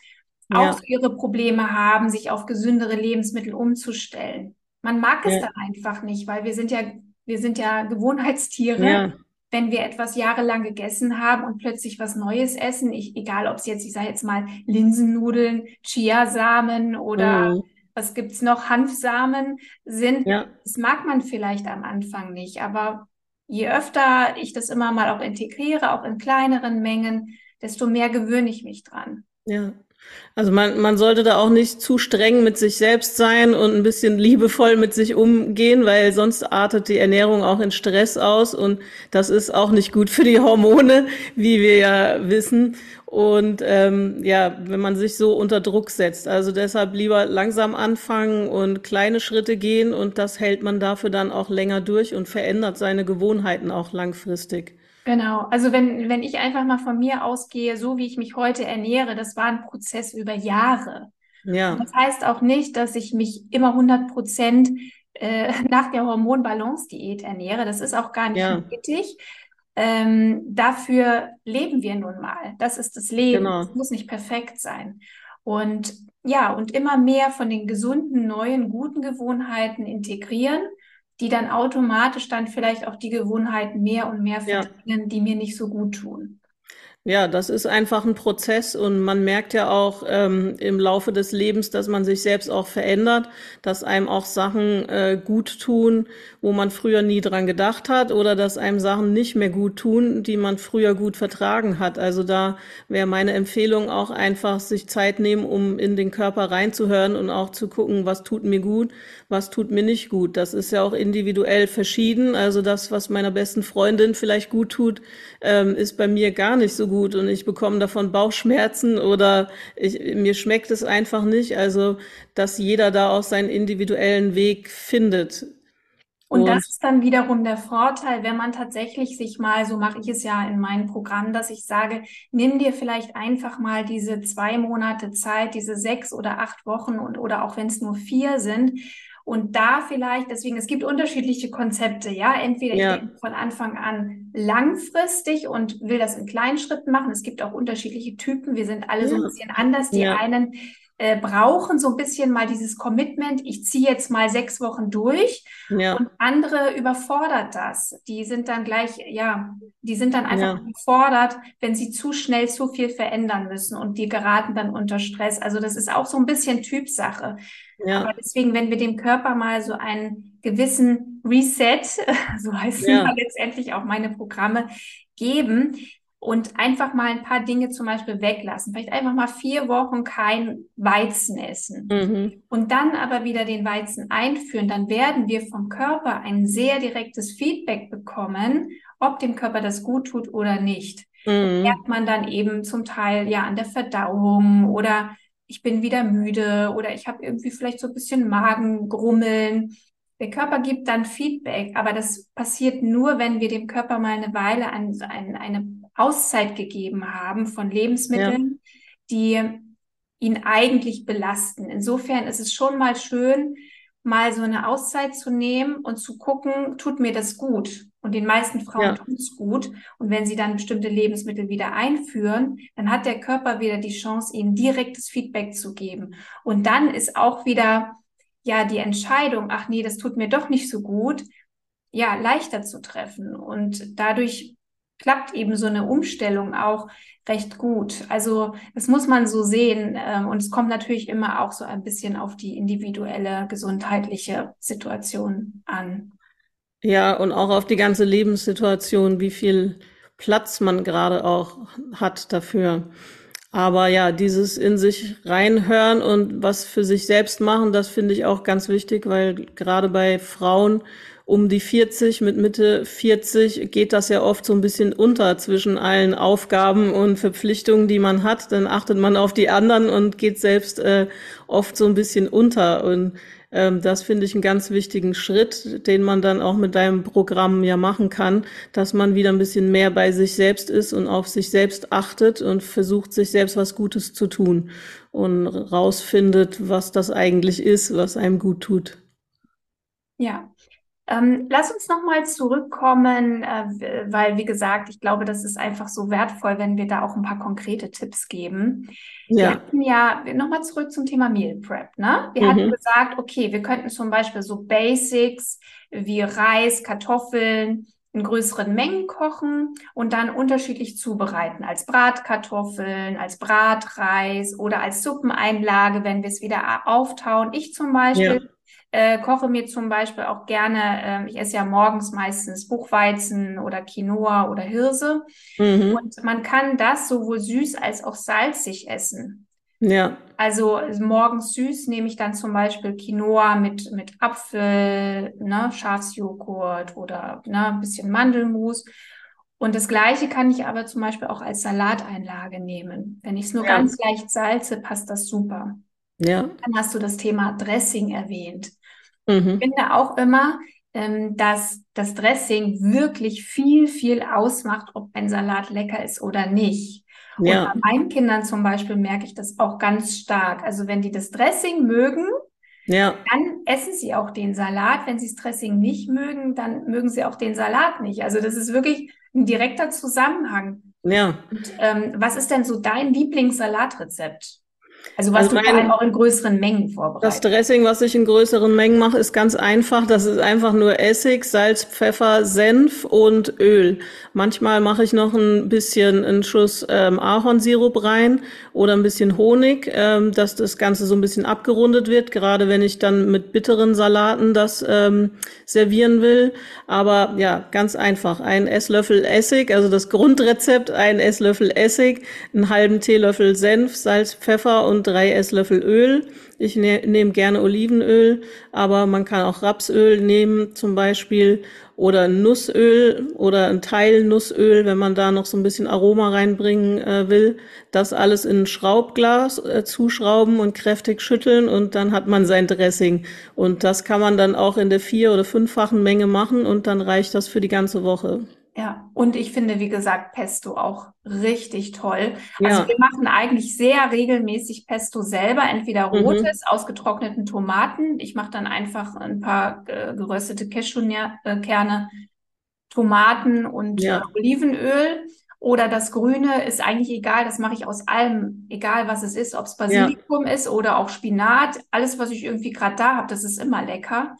ja, so ihre Probleme haben, sich auf gesündere Lebensmittel umzustellen. Man mag es ja, dann einfach nicht, weil wir sind ja, wir sind ja Gewohnheitstiere ja, wenn wir etwas jahrelang gegessen haben und plötzlich was Neues essen, ich, egal ob es jetzt, ich sage jetzt mal Linsennudeln, Chiasamen oder mhm. was gibt's noch, Hanfsamen sind, das mag man vielleicht am Anfang nicht, aber je öfter ich das immer mal auch integriere, auch in kleineren Mengen, desto mehr gewöhne ich mich dran. ja. Also man, man sollte da auch nicht zu streng mit sich selbst sein und ein bisschen liebevoll mit sich umgehen, weil sonst artet die Ernährung auch in Stress aus und das ist auch nicht gut für die Hormone, wie wir ja wissen. Und ähm, ja, wenn man sich so unter Druck setzt. Also deshalb lieber langsam anfangen und kleine Schritte gehen und das hält man dafür dann auch länger durch und verändert seine Gewohnheiten auch langfristig. Genau, also wenn, wenn ich einfach mal von mir ausgehe, so wie ich mich heute ernähre, das war ein Prozess über Jahre. Ja, das heißt auch nicht, dass ich mich immer hundert Prozent äh, nach der Hormon-Balance-Diät ernähre. Das ist auch gar nicht ja, nötig. Ähm, dafür leben wir nun mal. Das ist das Leben. Es genau. muss nicht perfekt sein. Und ja, und immer mehr von den gesunden, neuen, guten Gewohnheiten integrieren, die dann automatisch dann vielleicht auch die Gewohnheiten mehr und mehr Ja. verdrängen, die mir nicht so gut tun. Ja, das ist einfach ein Prozess und man merkt ja auch ähm, im Laufe des Lebens, dass man sich selbst auch verändert, dass einem auch Sachen äh, gut tun, wo man früher nie dran gedacht hat oder dass einem Sachen nicht mehr gut tun, die man früher gut vertragen hat. Also da wäre meine Empfehlung auch einfach, sich Zeit nehmen, um in den Körper reinzuhören und auch zu gucken, was tut mir gut, was tut mir nicht gut. Das ist ja auch individuell verschieden. Also das, was meiner besten Freundin vielleicht gut tut, ähm, ist bei mir gar nicht so gut und ich bekomme davon Bauchschmerzen oder ich, mir schmeckt es einfach nicht. Also, dass jeder da auch seinen individuellen Weg findet. Und Und das ist dann wiederum der Vorteil, wenn man tatsächlich sich mal, so mache ich es ja in meinem Programm, dass ich sage, nimm dir vielleicht einfach mal diese zwei Monate Zeit, diese sechs oder acht Wochen und oder auch wenn es nur vier sind. Und da vielleicht, deswegen, es gibt unterschiedliche Konzepte, ja. Entweder ich ja, denke von Anfang an langfristig und will das in kleinen Schritten machen. Es gibt auch unterschiedliche Typen. Wir sind alle so ein ja, bisschen anders. Die ja, einen äh, brauchen so ein bisschen mal dieses Commitment. Ich ziehe jetzt mal sechs Wochen durch. ja, Und andere überfordert das. Die sind dann gleich, ja, die sind dann einfach ja, überfordert, wenn sie zu schnell zu viel verändern müssen und die geraten dann unter Stress. Also das ist auch so ein bisschen Typsache. Aber ja, deswegen, wenn wir dem Körper mal so einen gewissen Reset, so heißen ja, letztendlich auch meine Programme, geben und einfach mal ein paar Dinge zum Beispiel weglassen. Vielleicht einfach mal vier Wochen kein Weizen essen mhm, und dann aber wieder den Weizen einführen, dann werden wir vom Körper ein sehr direktes Feedback bekommen, ob dem Körper das gut tut oder nicht. Mhm, merkt man dann eben zum Teil ja an der Verdauung oder ich bin wieder müde oder ich habe irgendwie vielleicht so ein bisschen Magengrummeln. Der Körper gibt dann Feedback, aber das passiert nur, wenn wir dem Körper mal eine Weile ein, ein, eine Auszeit gegeben haben von ja, Lebensmitteln, die ihn eigentlich belasten. Insofern ist es schon mal schön, mal so eine Auszeit zu nehmen und zu gucken, tut mir das gut? Und den meisten Frauen ja, tut es gut. Und wenn sie dann bestimmte Lebensmittel wieder einführen, dann hat der Körper wieder die Chance, ihnen direktes Feedback zu geben. Und dann ist auch wieder, ja, die Entscheidung, ach nee, das tut mir doch nicht so gut, ja, leichter zu treffen. Und dadurch klappt eben so eine Umstellung auch recht gut. Also das muss man so sehen. ähm, Und es kommt natürlich immer auch so ein bisschen auf die individuelle gesundheitliche Situation an. ja, und auch auf die ganze Lebenssituation, wie viel Platz man gerade auch hat dafür. Aber ja, dieses in sich reinhören und was für sich selbst machen, das finde ich auch ganz wichtig, weil gerade bei Frauen um die 40, mit Mitte 40 geht das ja oft so ein bisschen unter zwischen allen Aufgaben und Verpflichtungen, die man hat. Dann achtet man auf die anderen und geht selbst äh, oft so ein bisschen unter. Und ähm, das finde ich einen ganz wichtigen Schritt, den man dann auch mit deinem Programm ja machen kann, dass man wieder ein bisschen mehr bei sich selbst ist und auf sich selbst achtet und versucht, sich selbst was Gutes zu tun und rausfindet, was das eigentlich ist, was einem gut tut. Ja, ähm, lass uns nochmal zurückkommen, äh, weil, wie gesagt, ich glaube, das ist einfach so wertvoll, wenn wir da auch ein paar konkrete Tipps geben. Ja. Wir hatten ja, nochmal zurück zum Thema Meal Prep, ne? Wir mhm. hatten gesagt, okay, wir könnten zum Beispiel so Basics wie Reis, Kartoffeln in größeren Mengen kochen und dann unterschiedlich zubereiten, als Bratkartoffeln, als Bratreis oder als Suppeneinlage, wenn wir es wieder auftauen. Ich zum Beispiel ja äh, koche mir zum Beispiel auch gerne, äh, ich esse ja morgens meistens Buchweizen oder Quinoa oder Hirse. Mhm. Und man kann das sowohl süß als auch salzig essen. Ja. Also morgens süß nehme ich dann zum Beispiel Quinoa mit, mit Apfel, ne, Schafsjoghurt oder ne, ein bisschen Mandelmus. Und das Gleiche kann ich aber zum Beispiel auch als Salateinlage nehmen. Wenn ich es nur ja. ganz leicht salze, passt das super. Ja. Dann hast du das Thema Dressing erwähnt. Mhm. Ich finde auch immer, ähm, dass das Dressing wirklich viel, viel ausmacht, ob ein Salat lecker ist oder nicht. Ja. Und bei meinen Kindern zum Beispiel merke ich das auch ganz stark. Also wenn die das Dressing mögen, ja. dann essen sie auch den Salat. Wenn sie das Dressing nicht mögen, dann mögen sie auch den Salat nicht. Also das ist wirklich ein direkter Zusammenhang. Ja. Und, ähm, was ist denn so dein Lieblingssalatrezept? Also was also du vor allem auch in größeren Mengen vorbereitest. Das Dressing, was ich in größeren Mengen mache, ist ganz einfach. Das ist einfach nur Essig, Salz, Pfeffer, Senf und Öl. Manchmal mache ich noch ein bisschen einen Schuss ähm, Ahornsirup rein oder ein bisschen Honig, ähm, dass das Ganze so ein bisschen abgerundet wird, gerade wenn ich dann mit bitteren Salaten das ähm, servieren will. Aber ja, ganz einfach. Ein Esslöffel Essig, also das Grundrezept, ein Esslöffel Essig, einen halben Teelöffel Senf, Salz, Pfeffer und drei Esslöffel Öl. Ich ne nehme gerne Olivenöl, aber man kann auch Rapsöl nehmen zum Beispiel oder Nussöl oder ein Teil Nussöl, wenn man da noch so ein bisschen Aroma reinbringen äh, will. Das alles in ein Schraubglas äh, zuschrauben und kräftig schütteln und dann hat man sein Dressing. Und das kann man dann auch in der vier- oder fünffachen Menge machen und dann reicht das für die ganze Woche. Ja, und ich finde, wie gesagt, Pesto auch richtig toll. Also ja. wir machen eigentlich sehr regelmäßig Pesto selber, entweder mhm. rotes, mhm. ausgetrockneten Tomaten. Ich mache dann einfach ein paar äh, geröstete Cashewkerne, Tomaten und ja. äh, Olivenöl. Oder das Grüne ist eigentlich egal, das mache ich aus allem, egal was es ist, ob es Basilikum ja. ist oder auch Spinat. Alles, was ich irgendwie gerade da habe, das ist immer lecker.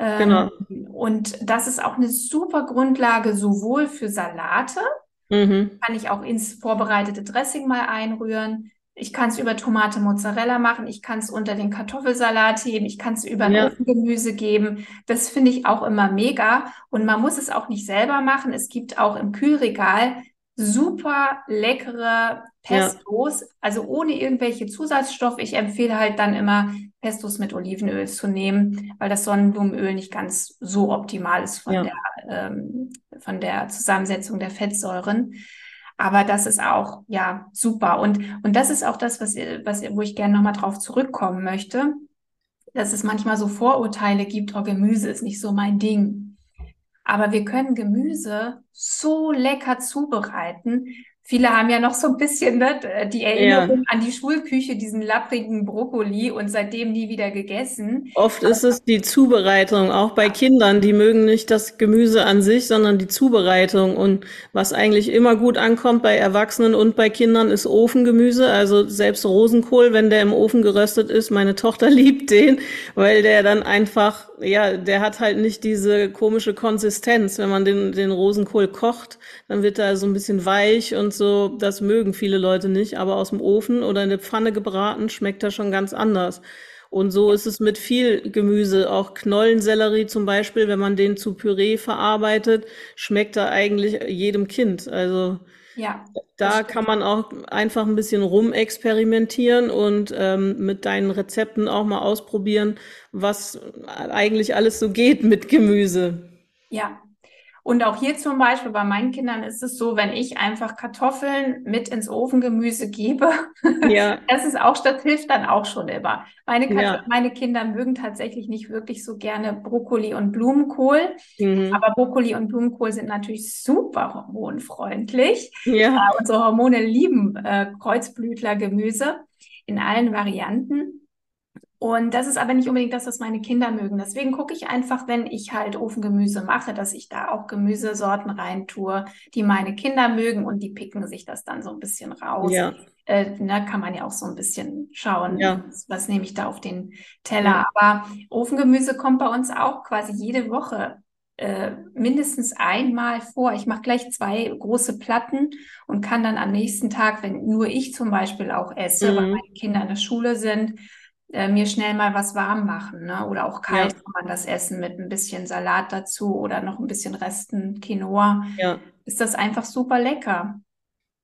Genau. Ähm, und das ist auch eine super Grundlage sowohl für Salate, mhm. kann ich auch ins vorbereitete Dressing mal einrühren. Ich kann es über Tomate Mozzarella machen, ich kann es unter den Kartoffelsalat heben, ich kann es über ja. Ofengemüse geben. Das finde ich auch immer mega. Und man muss es auch nicht selber machen. Es gibt auch im Kühlregal super leckere Pestos, ja. also ohne irgendwelche Zusatzstoffe. Ich empfehle halt dann immer, Pestos mit Olivenöl zu nehmen, weil das Sonnenblumenöl nicht ganz so optimal ist von, ja. der, ähm, von der Zusammensetzung der Fettsäuren. Aber das ist auch, ja, super. Und, und das ist auch das, was, was, wo ich gerne nochmal drauf zurückkommen möchte, dass es manchmal so Vorurteile gibt, oh, Gemüse ist nicht so mein Ding. Aber wir können Gemüse so lecker zubereiten. Viele haben ja noch so ein bisschen ne, die Erinnerung ja. an die Schulküche, diesen lapprigen Brokkoli und seitdem nie wieder gegessen. Oft ist es die Zubereitung, auch bei Kindern, die mögen nicht das Gemüse an sich, sondern die Zubereitung. Und was eigentlich immer gut ankommt bei Erwachsenen und bei Kindern ist Ofengemüse. Also selbst Rosenkohl, wenn der im Ofen geröstet ist, meine Tochter liebt den, weil der dann einfach ja, der hat halt nicht diese komische Konsistenz. Wenn man den, den Rosenkohl kocht, dann wird er so ein bisschen weich und so. Das mögen viele Leute nicht. Aber aus dem Ofen oder in der Pfanne gebraten schmeckt er schon ganz anders. Und so ist es mit viel Gemüse. Auch Knollensellerie zum Beispiel, wenn man den zu Püree verarbeitet, schmeckt er eigentlich jedem Kind. Also Ja, da kann man auch einfach ein bisschen rumexperimentieren und ähm, mit deinen Rezepten auch mal ausprobieren, was eigentlich alles so geht mit Gemüse. Ja. Und auch hier zum Beispiel bei meinen Kindern ist es so, wenn ich einfach Kartoffeln mit ins Ofengemüse gebe, Ja, das ist auch, das hilft dann auch schon immer. Meine, ja, meine Kinder mögen tatsächlich nicht wirklich so gerne Brokkoli und Blumenkohl, mhm. aber Brokkoli und Blumenkohl sind natürlich super hormonfreundlich. Ja, Äh, unsere Hormone lieben äh, Kreuzblütlergemüse in allen Varianten. Und das ist aber nicht unbedingt das, was meine Kinder mögen. Deswegen gucke ich einfach, wenn ich halt Ofengemüse mache, dass ich da auch Gemüsesorten reintue, die meine Kinder mögen und die picken sich das dann so ein bisschen raus. ja, Äh, ne, kann man ja auch so ein bisschen schauen, ja, was, was nehme ich da auf den Teller. Aber Ofengemüse kommt bei uns auch quasi jede Woche äh, mindestens einmal vor. Ich mache gleich zwei große Platten und kann dann am nächsten Tag, wenn nur ich zum Beispiel auch esse, weil mhm. meine Kinder in der Schule sind, äh, mir schnell mal was warm machen, ne? Oder auch kalt Ja, kann man das essen mit ein bisschen Salat dazu oder noch ein bisschen Resten Quinoa. ja. Ist das einfach super lecker.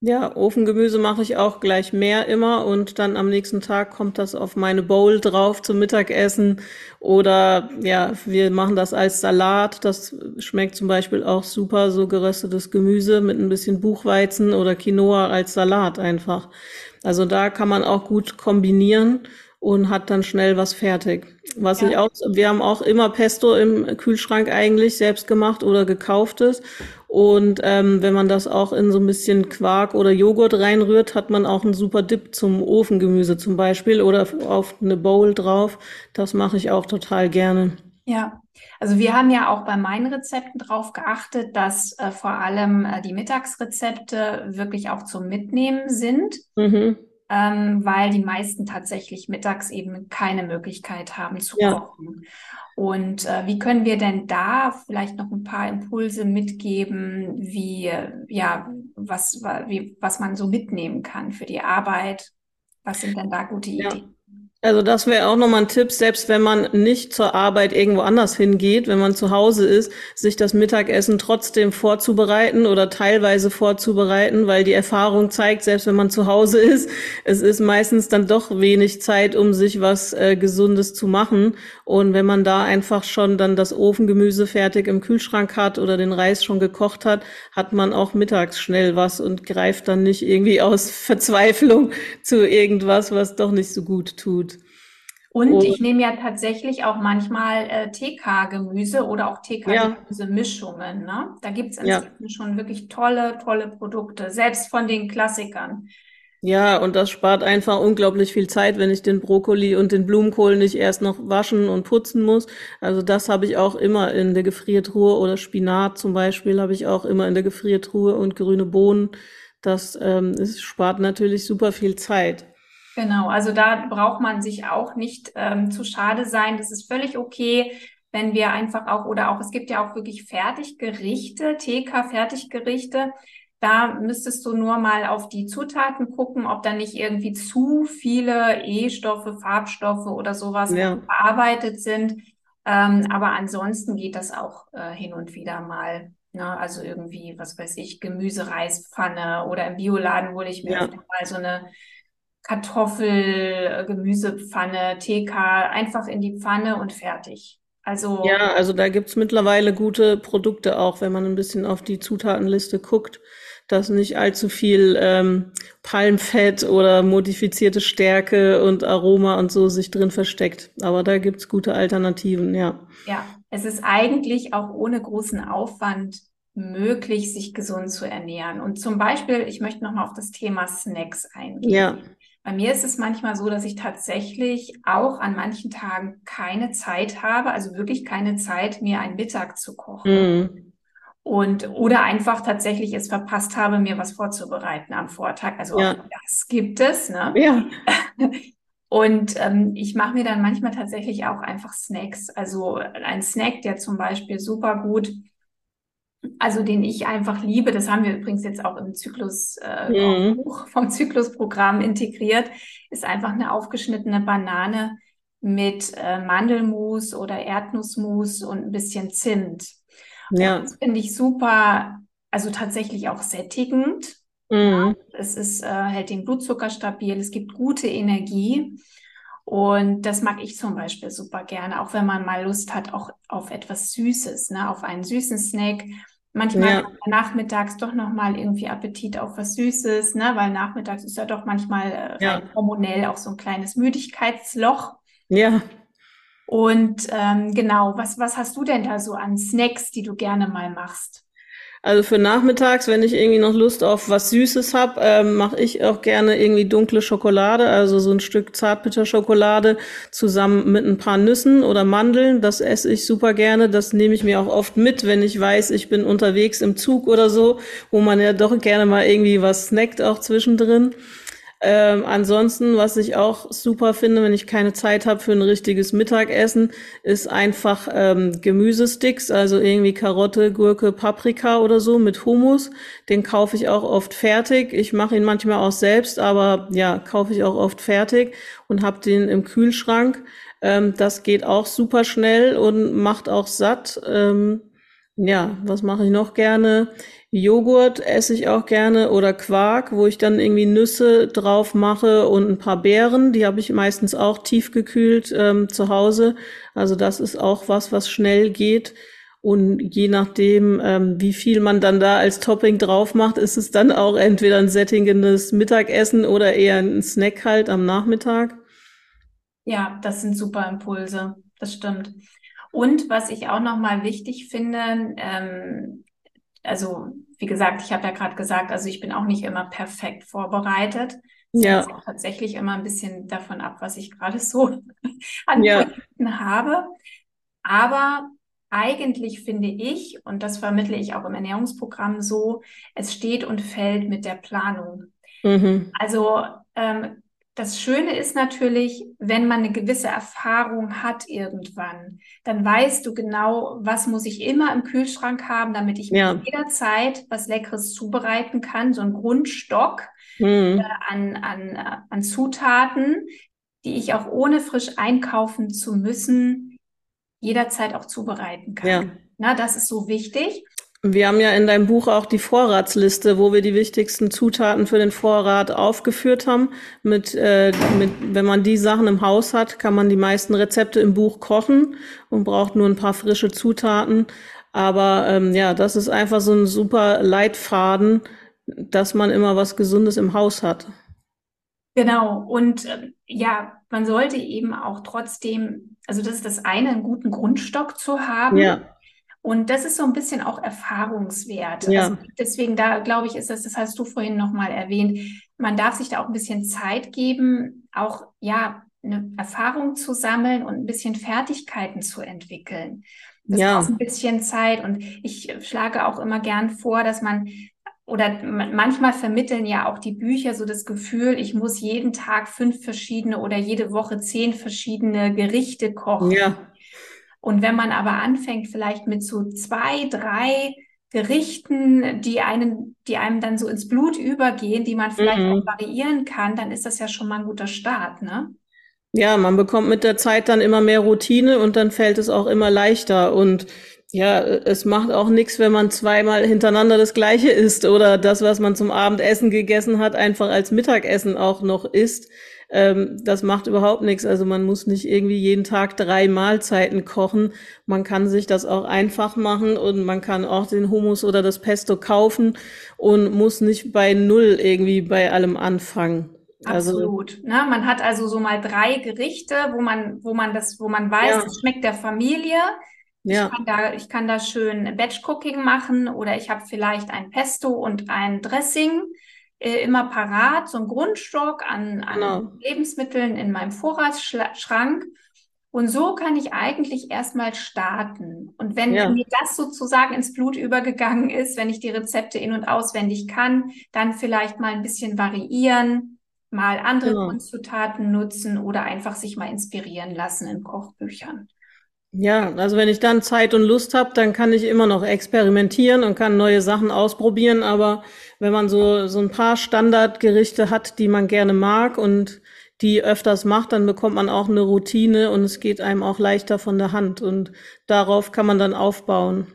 Ja, Ofengemüse mache ich auch gleich mehr immer und dann am nächsten Tag kommt das auf meine Bowl drauf zum Mittagessen. Oder ja, wir machen das als Salat. Das schmeckt zum Beispiel auch super, so geröstetes Gemüse mit ein bisschen Buchweizen oder Quinoa als Salat einfach. Also da kann man auch gut kombinieren und hat dann schnell was fertig. Was ich Ja, auch, wir haben auch immer Pesto im Kühlschrank eigentlich selbst gemacht oder gekauftes. Und ähm, wenn man das auch in so ein bisschen Quark oder Joghurt reinrührt, hat man auch einen super Dip zum Ofengemüse zum Beispiel oder auf eine Bowl drauf. Das mache ich auch total gerne. ja. Also wir haben ja auch bei meinen Rezepten darauf geachtet, dass äh, vor allem äh, die Mittagsrezepte wirklich auch zum Mitnehmen sind. Mhm. Ähm, weil die meisten tatsächlich mittags eben keine Möglichkeit haben zu Ja, kochen. Und äh, wie können wir denn da vielleicht noch ein paar Impulse mitgeben, wie, ja, was, wa- wie, was man so mitnehmen kann für die Arbeit? Was sind denn da gute ja. Ideen? Also das wäre auch nochmal ein Tipp, selbst wenn man nicht zur Arbeit irgendwo anders hingeht, wenn man zu Hause ist, sich das Mittagessen trotzdem vorzubereiten oder teilweise vorzubereiten, weil die Erfahrung zeigt, selbst wenn man zu Hause ist, es ist meistens dann doch wenig Zeit, um sich was äh, Gesundes zu machen. Und wenn man da einfach schon dann das Ofengemüse fertig im Kühlschrank hat oder den Reis schon gekocht hat, hat man auch mittags schnell was und greift dann nicht irgendwie aus Verzweiflung zu irgendwas, was doch nicht so gut tut. Und Und ich nehme ja tatsächlich auch manchmal äh, TK-Gemüse oder auch TK-Gemüse-Mischungen, ne? Da gibt es ja, schon wirklich tolle, tolle Produkte, selbst von den Klassikern. ja, und das spart einfach unglaublich viel Zeit, wenn ich den Brokkoli und den Blumenkohl nicht erst noch waschen und putzen muss. Also das habe ich auch immer in der Gefriertruhe oder Spinat zum Beispiel habe ich auch immer in der Gefriertruhe und grüne Bohnen. Das ähm, es spart natürlich super viel Zeit. Genau, also da braucht man sich auch nicht ähm, zu schade sein. Das ist völlig okay, wenn wir einfach auch, oder auch, es gibt ja auch wirklich Fertiggerichte, TK-Fertiggerichte. Da müsstest du nur mal auf die Zutaten gucken, ob da nicht irgendwie zu viele E-Stoffe, Farbstoffe oder sowas Ja, verarbeitet sind. Ähm, aber ansonsten geht das auch äh, hin und wieder mal. Ne? Also irgendwie, was weiß ich, Gemüsereispfanne oder im Bioladen hole ich mir ja. mal so eine Kartoffel, äh, Gemüsepfanne, TK, einfach in die Pfanne und fertig. Also Ja, also da gibt's mittlerweile gute Produkte auch, wenn man ein bisschen auf die Zutatenliste guckt, dass nicht allzu viel ähm, Palmfett oder modifizierte Stärke und Aroma und so sich drin versteckt. Aber da gibt's gute Alternativen, ja. ja, es ist eigentlich auch ohne großen Aufwand möglich, sich gesund zu ernähren. Und zum Beispiel, ich möchte nochmal auf das Thema Snacks eingehen. Ja, Bei mir ist es manchmal so, dass ich tatsächlich auch an manchen Tagen keine Zeit habe, also wirklich keine Zeit, mir einen Mittag zu kochen. mhm. Und oder einfach tatsächlich es verpasst habe, mir was vorzubereiten am Vortag. Also Ja, das gibt es, ne? ja, Und ähm, ich mache mir dann manchmal tatsächlich auch einfach Snacks. Also ein Snack, der zum Beispiel super gut, also den ich einfach liebe, das haben wir übrigens jetzt auch im Zyklus äh, mhm. Vom Zyklusprogramm integriert, ist einfach eine aufgeschnittene Banane mit äh, Mandelmus oder Erdnussmus und ein bisschen Zimt. Ja. Das finde ich super, also tatsächlich auch sättigend. Mhm. Es ist, äh, hält den Blutzucker stabil, es gibt gute Energie. Und das mag ich zum Beispiel super gerne, auch wenn man mal Lust hat, auch auf etwas Süßes, ne, auf einen süßen Snack. Manchmal Ja. nachmittags doch nochmal irgendwie Appetit auf was Süßes, ne, weil nachmittags ist ja doch manchmal äh, Ja. hormonell auch so ein kleines Müdigkeitsloch. Ja. Und ähm, genau, was, was hast du denn da so an Snacks, die du gerne mal machst? Also für nachmittags, wenn ich irgendwie noch Lust auf was Süßes habe, ähm, mache ich auch gerne irgendwie dunkle Schokolade, also so ein Stück Zartbitterschokolade zusammen mit ein paar Nüssen oder Mandeln. Das esse ich super gerne. Das nehme ich mir auch oft mit, wenn ich weiß, ich bin unterwegs im Zug oder so, wo man ja doch gerne mal irgendwie was snackt auch zwischendrin. Ähm, ansonsten, was ich auch super finde, wenn ich keine Zeit habe für ein richtiges Mittagessen, ist einfach ähm, Gemüsesticks, also irgendwie Karotte, Gurke, Paprika oder so mit Hummus. Den kaufe ich auch oft fertig. Ich mache ihn manchmal auch selbst, aber ja, kaufe ich auch oft fertig und habe den im Kühlschrank. Ähm, das geht auch super schnell und macht auch satt. Ähm, ja, was mache ich noch gerne? Joghurt esse ich auch gerne oder Quark, wo ich dann irgendwie Nüsse drauf mache und ein paar Beeren. Die habe ich meistens auch tiefgekühlt ähm, zu Hause. Also das ist auch was, was schnell geht. Und je nachdem, ähm, wie viel man dann da als Topping drauf macht, ist es dann auch entweder ein sättigendes Mittagessen oder eher ein Snack halt am Nachmittag. Ja, das sind super Impulse, das stimmt. Und was ich auch nochmal wichtig finde, ähm, also wie gesagt, ich habe ja gerade gesagt, also ich bin auch nicht immer perfekt vorbereitet. Das Ja, tatsächlich immer ein bisschen davon ab, was ich gerade so an ja, Projekten habe. Aber eigentlich finde ich, und das vermittle ich auch im Ernährungsprogramm so, es steht und fällt mit der Planung. mhm. Also ähm, das Schöne ist natürlich, wenn man eine gewisse Erfahrung hat irgendwann, dann weißt du genau, was muss ich immer im Kühlschrank haben, damit ich mir Ja, jederzeit was Leckeres zubereiten kann, so ein Grundstock mhm. an, an, äh, an Zutaten, die ich auch ohne frisch einkaufen zu müssen, jederzeit auch zubereiten Ja. kann. Na, das ist so wichtig. Wir haben ja in deinem Buch auch die Vorratsliste, wo wir die wichtigsten Zutaten für den Vorrat aufgeführt haben. Mit, äh, mit, wenn man die Sachen im Haus hat, kann man die meisten Rezepte im Buch kochen und braucht nur ein paar frische Zutaten. Aber ähm, ja, das ist einfach so ein super Leitfaden, dass man immer was Gesundes im Haus hat. Genau. Und ähm, ja, man sollte eben auch trotzdem, also das ist das eine, einen guten Grundstock zu haben. Ja, Und das ist so ein bisschen auch Erfahrungswert. Also ja, deswegen da glaube ich, ist das, das hast du vorhin nochmal erwähnt, man darf sich da auch ein bisschen Zeit geben, auch ja, eine Erfahrung zu sammeln und ein bisschen Fertigkeiten zu entwickeln. Das ja, braucht ein bisschen Zeit und ich schlage auch immer gern vor, dass man oder man- manchmal vermitteln ja auch die Bücher so das Gefühl, ich muss jeden Tag fünf verschiedene oder jede Woche zehn verschiedene Gerichte kochen. ja, Und wenn man aber anfängt, vielleicht mit so zwei, drei Gerichten, die einen, die einem dann so ins Blut übergehen, die man vielleicht auch mhm. variieren kann, dann ist das ja schon mal ein guter Start, ne? Ja, man bekommt mit der Zeit dann immer mehr Routine und dann fällt es auch immer leichter. Und ja, es macht auch nichts, wenn man zweimal hintereinander das Gleiche isst oder das, was man zum Abendessen gegessen hat, einfach als Mittagessen auch noch isst. Ähm, das macht überhaupt nichts. Also man muss nicht irgendwie jeden Tag drei Mahlzeiten kochen. Man kann sich das auch einfach machen und man kann auch den Hummus oder das Pesto kaufen und muss nicht bei Null irgendwie bei allem anfangen. Also, Absolut. Ne? Man hat also so mal drei Gerichte, wo man, wo man das, wo man weiß, ja, das schmeckt der Familie. Ich ja, kann da, ich kann da schön Batch-Cooking machen oder ich habe vielleicht ein Pesto und ein Dressing äh, immer parat, so ein Grundstock an, an genau. Lebensmitteln in meinem Vorratsschrank. Und so kann ich eigentlich erstmal starten. Und wenn Ja, mir das sozusagen ins Blut übergegangen ist, wenn ich die Rezepte in- und auswendig kann, dann vielleicht mal ein bisschen variieren, mal andere genau. Grundzutaten nutzen oder einfach sich mal inspirieren lassen in Kochbüchern. Ja, also wenn ich dann Zeit und Lust habe, dann kann ich immer noch experimentieren und kann neue Sachen ausprobieren. Aber wenn man so, so ein paar Standardgerichte hat, die man gerne mag und die öfters macht, dann bekommt man auch eine Routine und es geht einem auch leichter von der Hand und darauf kann man dann aufbauen.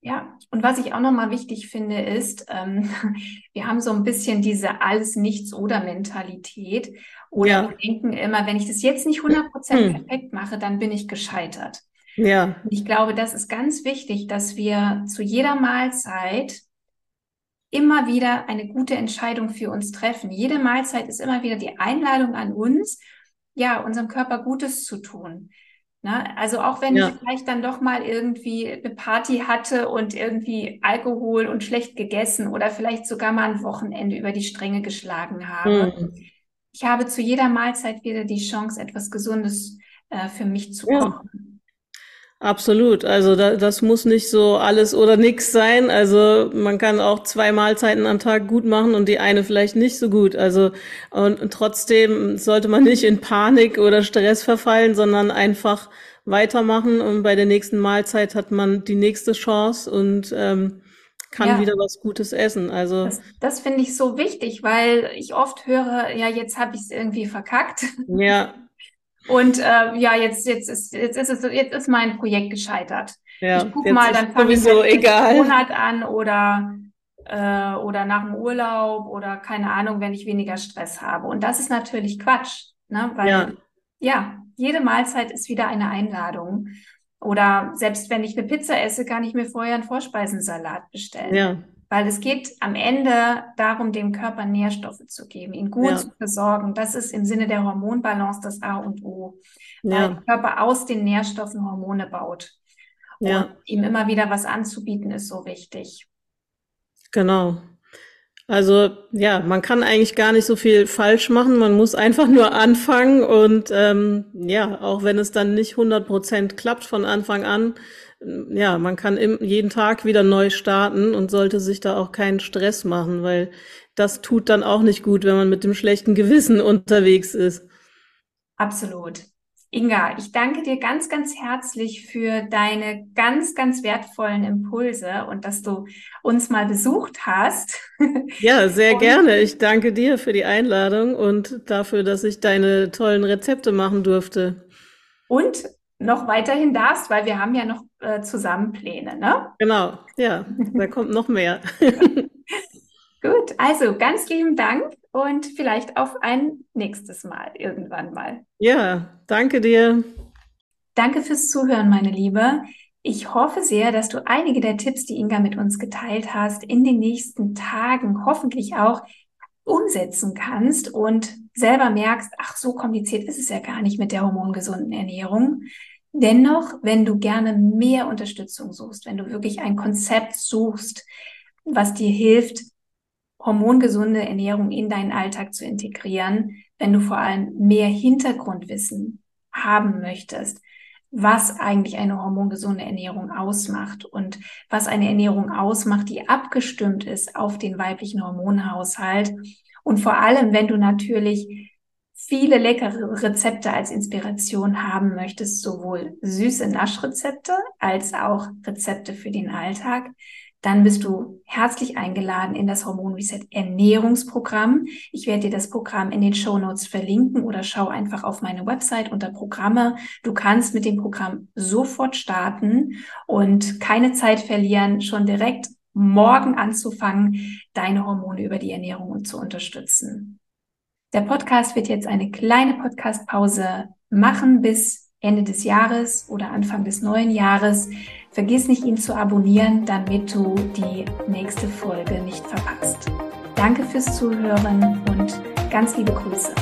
Ja, und was ich auch nochmal wichtig finde, ist, ähm, wir haben so ein bisschen diese Alles-Nichts-Oder-Mentalität. Oder ja. wir denken immer, wenn ich das jetzt nicht 100% hm. perfekt mache, dann bin ich gescheitert. Ja. Ich glaube, das ist ganz wichtig, dass wir zu jeder Mahlzeit immer wieder eine gute Entscheidung für uns treffen. Jede Mahlzeit ist immer wieder die Einladung an uns, ja, unserem Körper Gutes zu tun. Ne? Also auch wenn ja. ich vielleicht dann doch mal irgendwie eine Party hatte und irgendwie Alkohol und schlecht gegessen oder vielleicht sogar mal ein Wochenende über die Stränge geschlagen habe. Mhm. Ich habe zu jeder Mahlzeit wieder die Chance, etwas Gesundes äh, für mich zu ja. kochen. Absolut. Also da, das muss nicht so alles oder nix sein. Also man kann auch zwei Mahlzeiten am Tag gut machen und die eine vielleicht nicht so gut. Also und, und trotzdem sollte man nicht in Panik oder Stress verfallen, sondern einfach weitermachen und bei der nächsten Mahlzeit hat man die nächste Chance und ähm, kann ja. wieder was Gutes essen. Also das, das finde ich so wichtig, weil ich oft höre, ja, jetzt habe ich es irgendwie verkackt. Ja. Und äh, ja, jetzt, jetzt, ist, jetzt, ist es, jetzt ist mein Projekt gescheitert. Ja, ich gucke mal, dann fange ich einen Monat an oder, äh, oder nach dem Urlaub oder keine Ahnung, wenn ich weniger Stress habe. Und das ist natürlich Quatsch, ne? weil ja, ja jede Mahlzeit ist wieder eine Einladung. Oder selbst wenn ich eine Pizza esse, kann ich mir vorher einen Vorspeisensalat bestellen. Ja. Weil es geht am Ende darum, dem Körper Nährstoffe zu geben, ihn gut ja. zu versorgen. Das ist im Sinne der Hormonbalance das A und O. Weil ja. der Körper aus den Nährstoffen Hormone baut. Ja. Und ihm immer wieder was anzubieten, ist so wichtig. Genau. Also ja, man kann eigentlich gar nicht so viel falsch machen. Man muss einfach nur anfangen und ähm, ja, auch wenn es dann nicht 100 Prozent klappt von Anfang an, ja, man kann im, jeden Tag wieder neu starten und sollte sich da auch keinen Stress machen, weil das tut dann auch nicht gut, wenn man mit dem schlechten Gewissen unterwegs ist. Absolut. Inga, ich danke dir ganz, ganz herzlich für deine ganz, ganz wertvollen Impulse und dass du uns mal besucht hast. Ja, sehr und, gerne. Ich danke dir für die Einladung und dafür, dass ich deine tollen Rezepte machen durfte. Und noch weiterhin darfst, weil wir haben ja noch äh, zusammen Pläne, ne? Genau, ja, da kommt noch mehr. Gut, also ganz lieben Dank und vielleicht auf ein nächstes Mal irgendwann mal. Ja, danke dir. Danke fürs Zuhören, meine Liebe. Ich hoffe sehr, dass du einige der Tipps, die Inga mit uns geteilt hast, in den nächsten Tagen hoffentlich auch umsetzen kannst und selber merkst, ach, so kompliziert ist es ja gar nicht mit der hormongesunden Ernährung. Dennoch, wenn du gerne mehr Unterstützung suchst, wenn du wirklich ein Konzept suchst, was dir hilft, hormongesunde Ernährung in deinen Alltag zu integrieren, wenn du vor allem mehr Hintergrundwissen haben möchtest, was eigentlich eine hormongesunde Ernährung ausmacht und was eine Ernährung ausmacht, die abgestimmt ist auf den weiblichen Hormonhaushalt. Und vor allem, wenn du natürlich viele leckere Rezepte als Inspiration haben möchtest, sowohl süße Naschrezepte als auch Rezepte für den Alltag, dann bist du herzlich eingeladen in das Hormon Reset Ernährungsprogramm. Ich werde dir das Programm in den Show Notes verlinken oder schau einfach auf meine Website unter Programme. Du kannst mit dem Programm sofort starten und keine Zeit verlieren, schon direkt morgen anzufangen, deine Hormone über die Ernährung zu unterstützen. Der Podcast wird jetzt eine kleine Podcastpause machen bis Ende des Jahres oder Anfang des neuen Jahres. Vergiss nicht, ihn zu abonnieren, damit du die nächste Folge nicht verpasst. Danke fürs Zuhören und ganz liebe Grüße.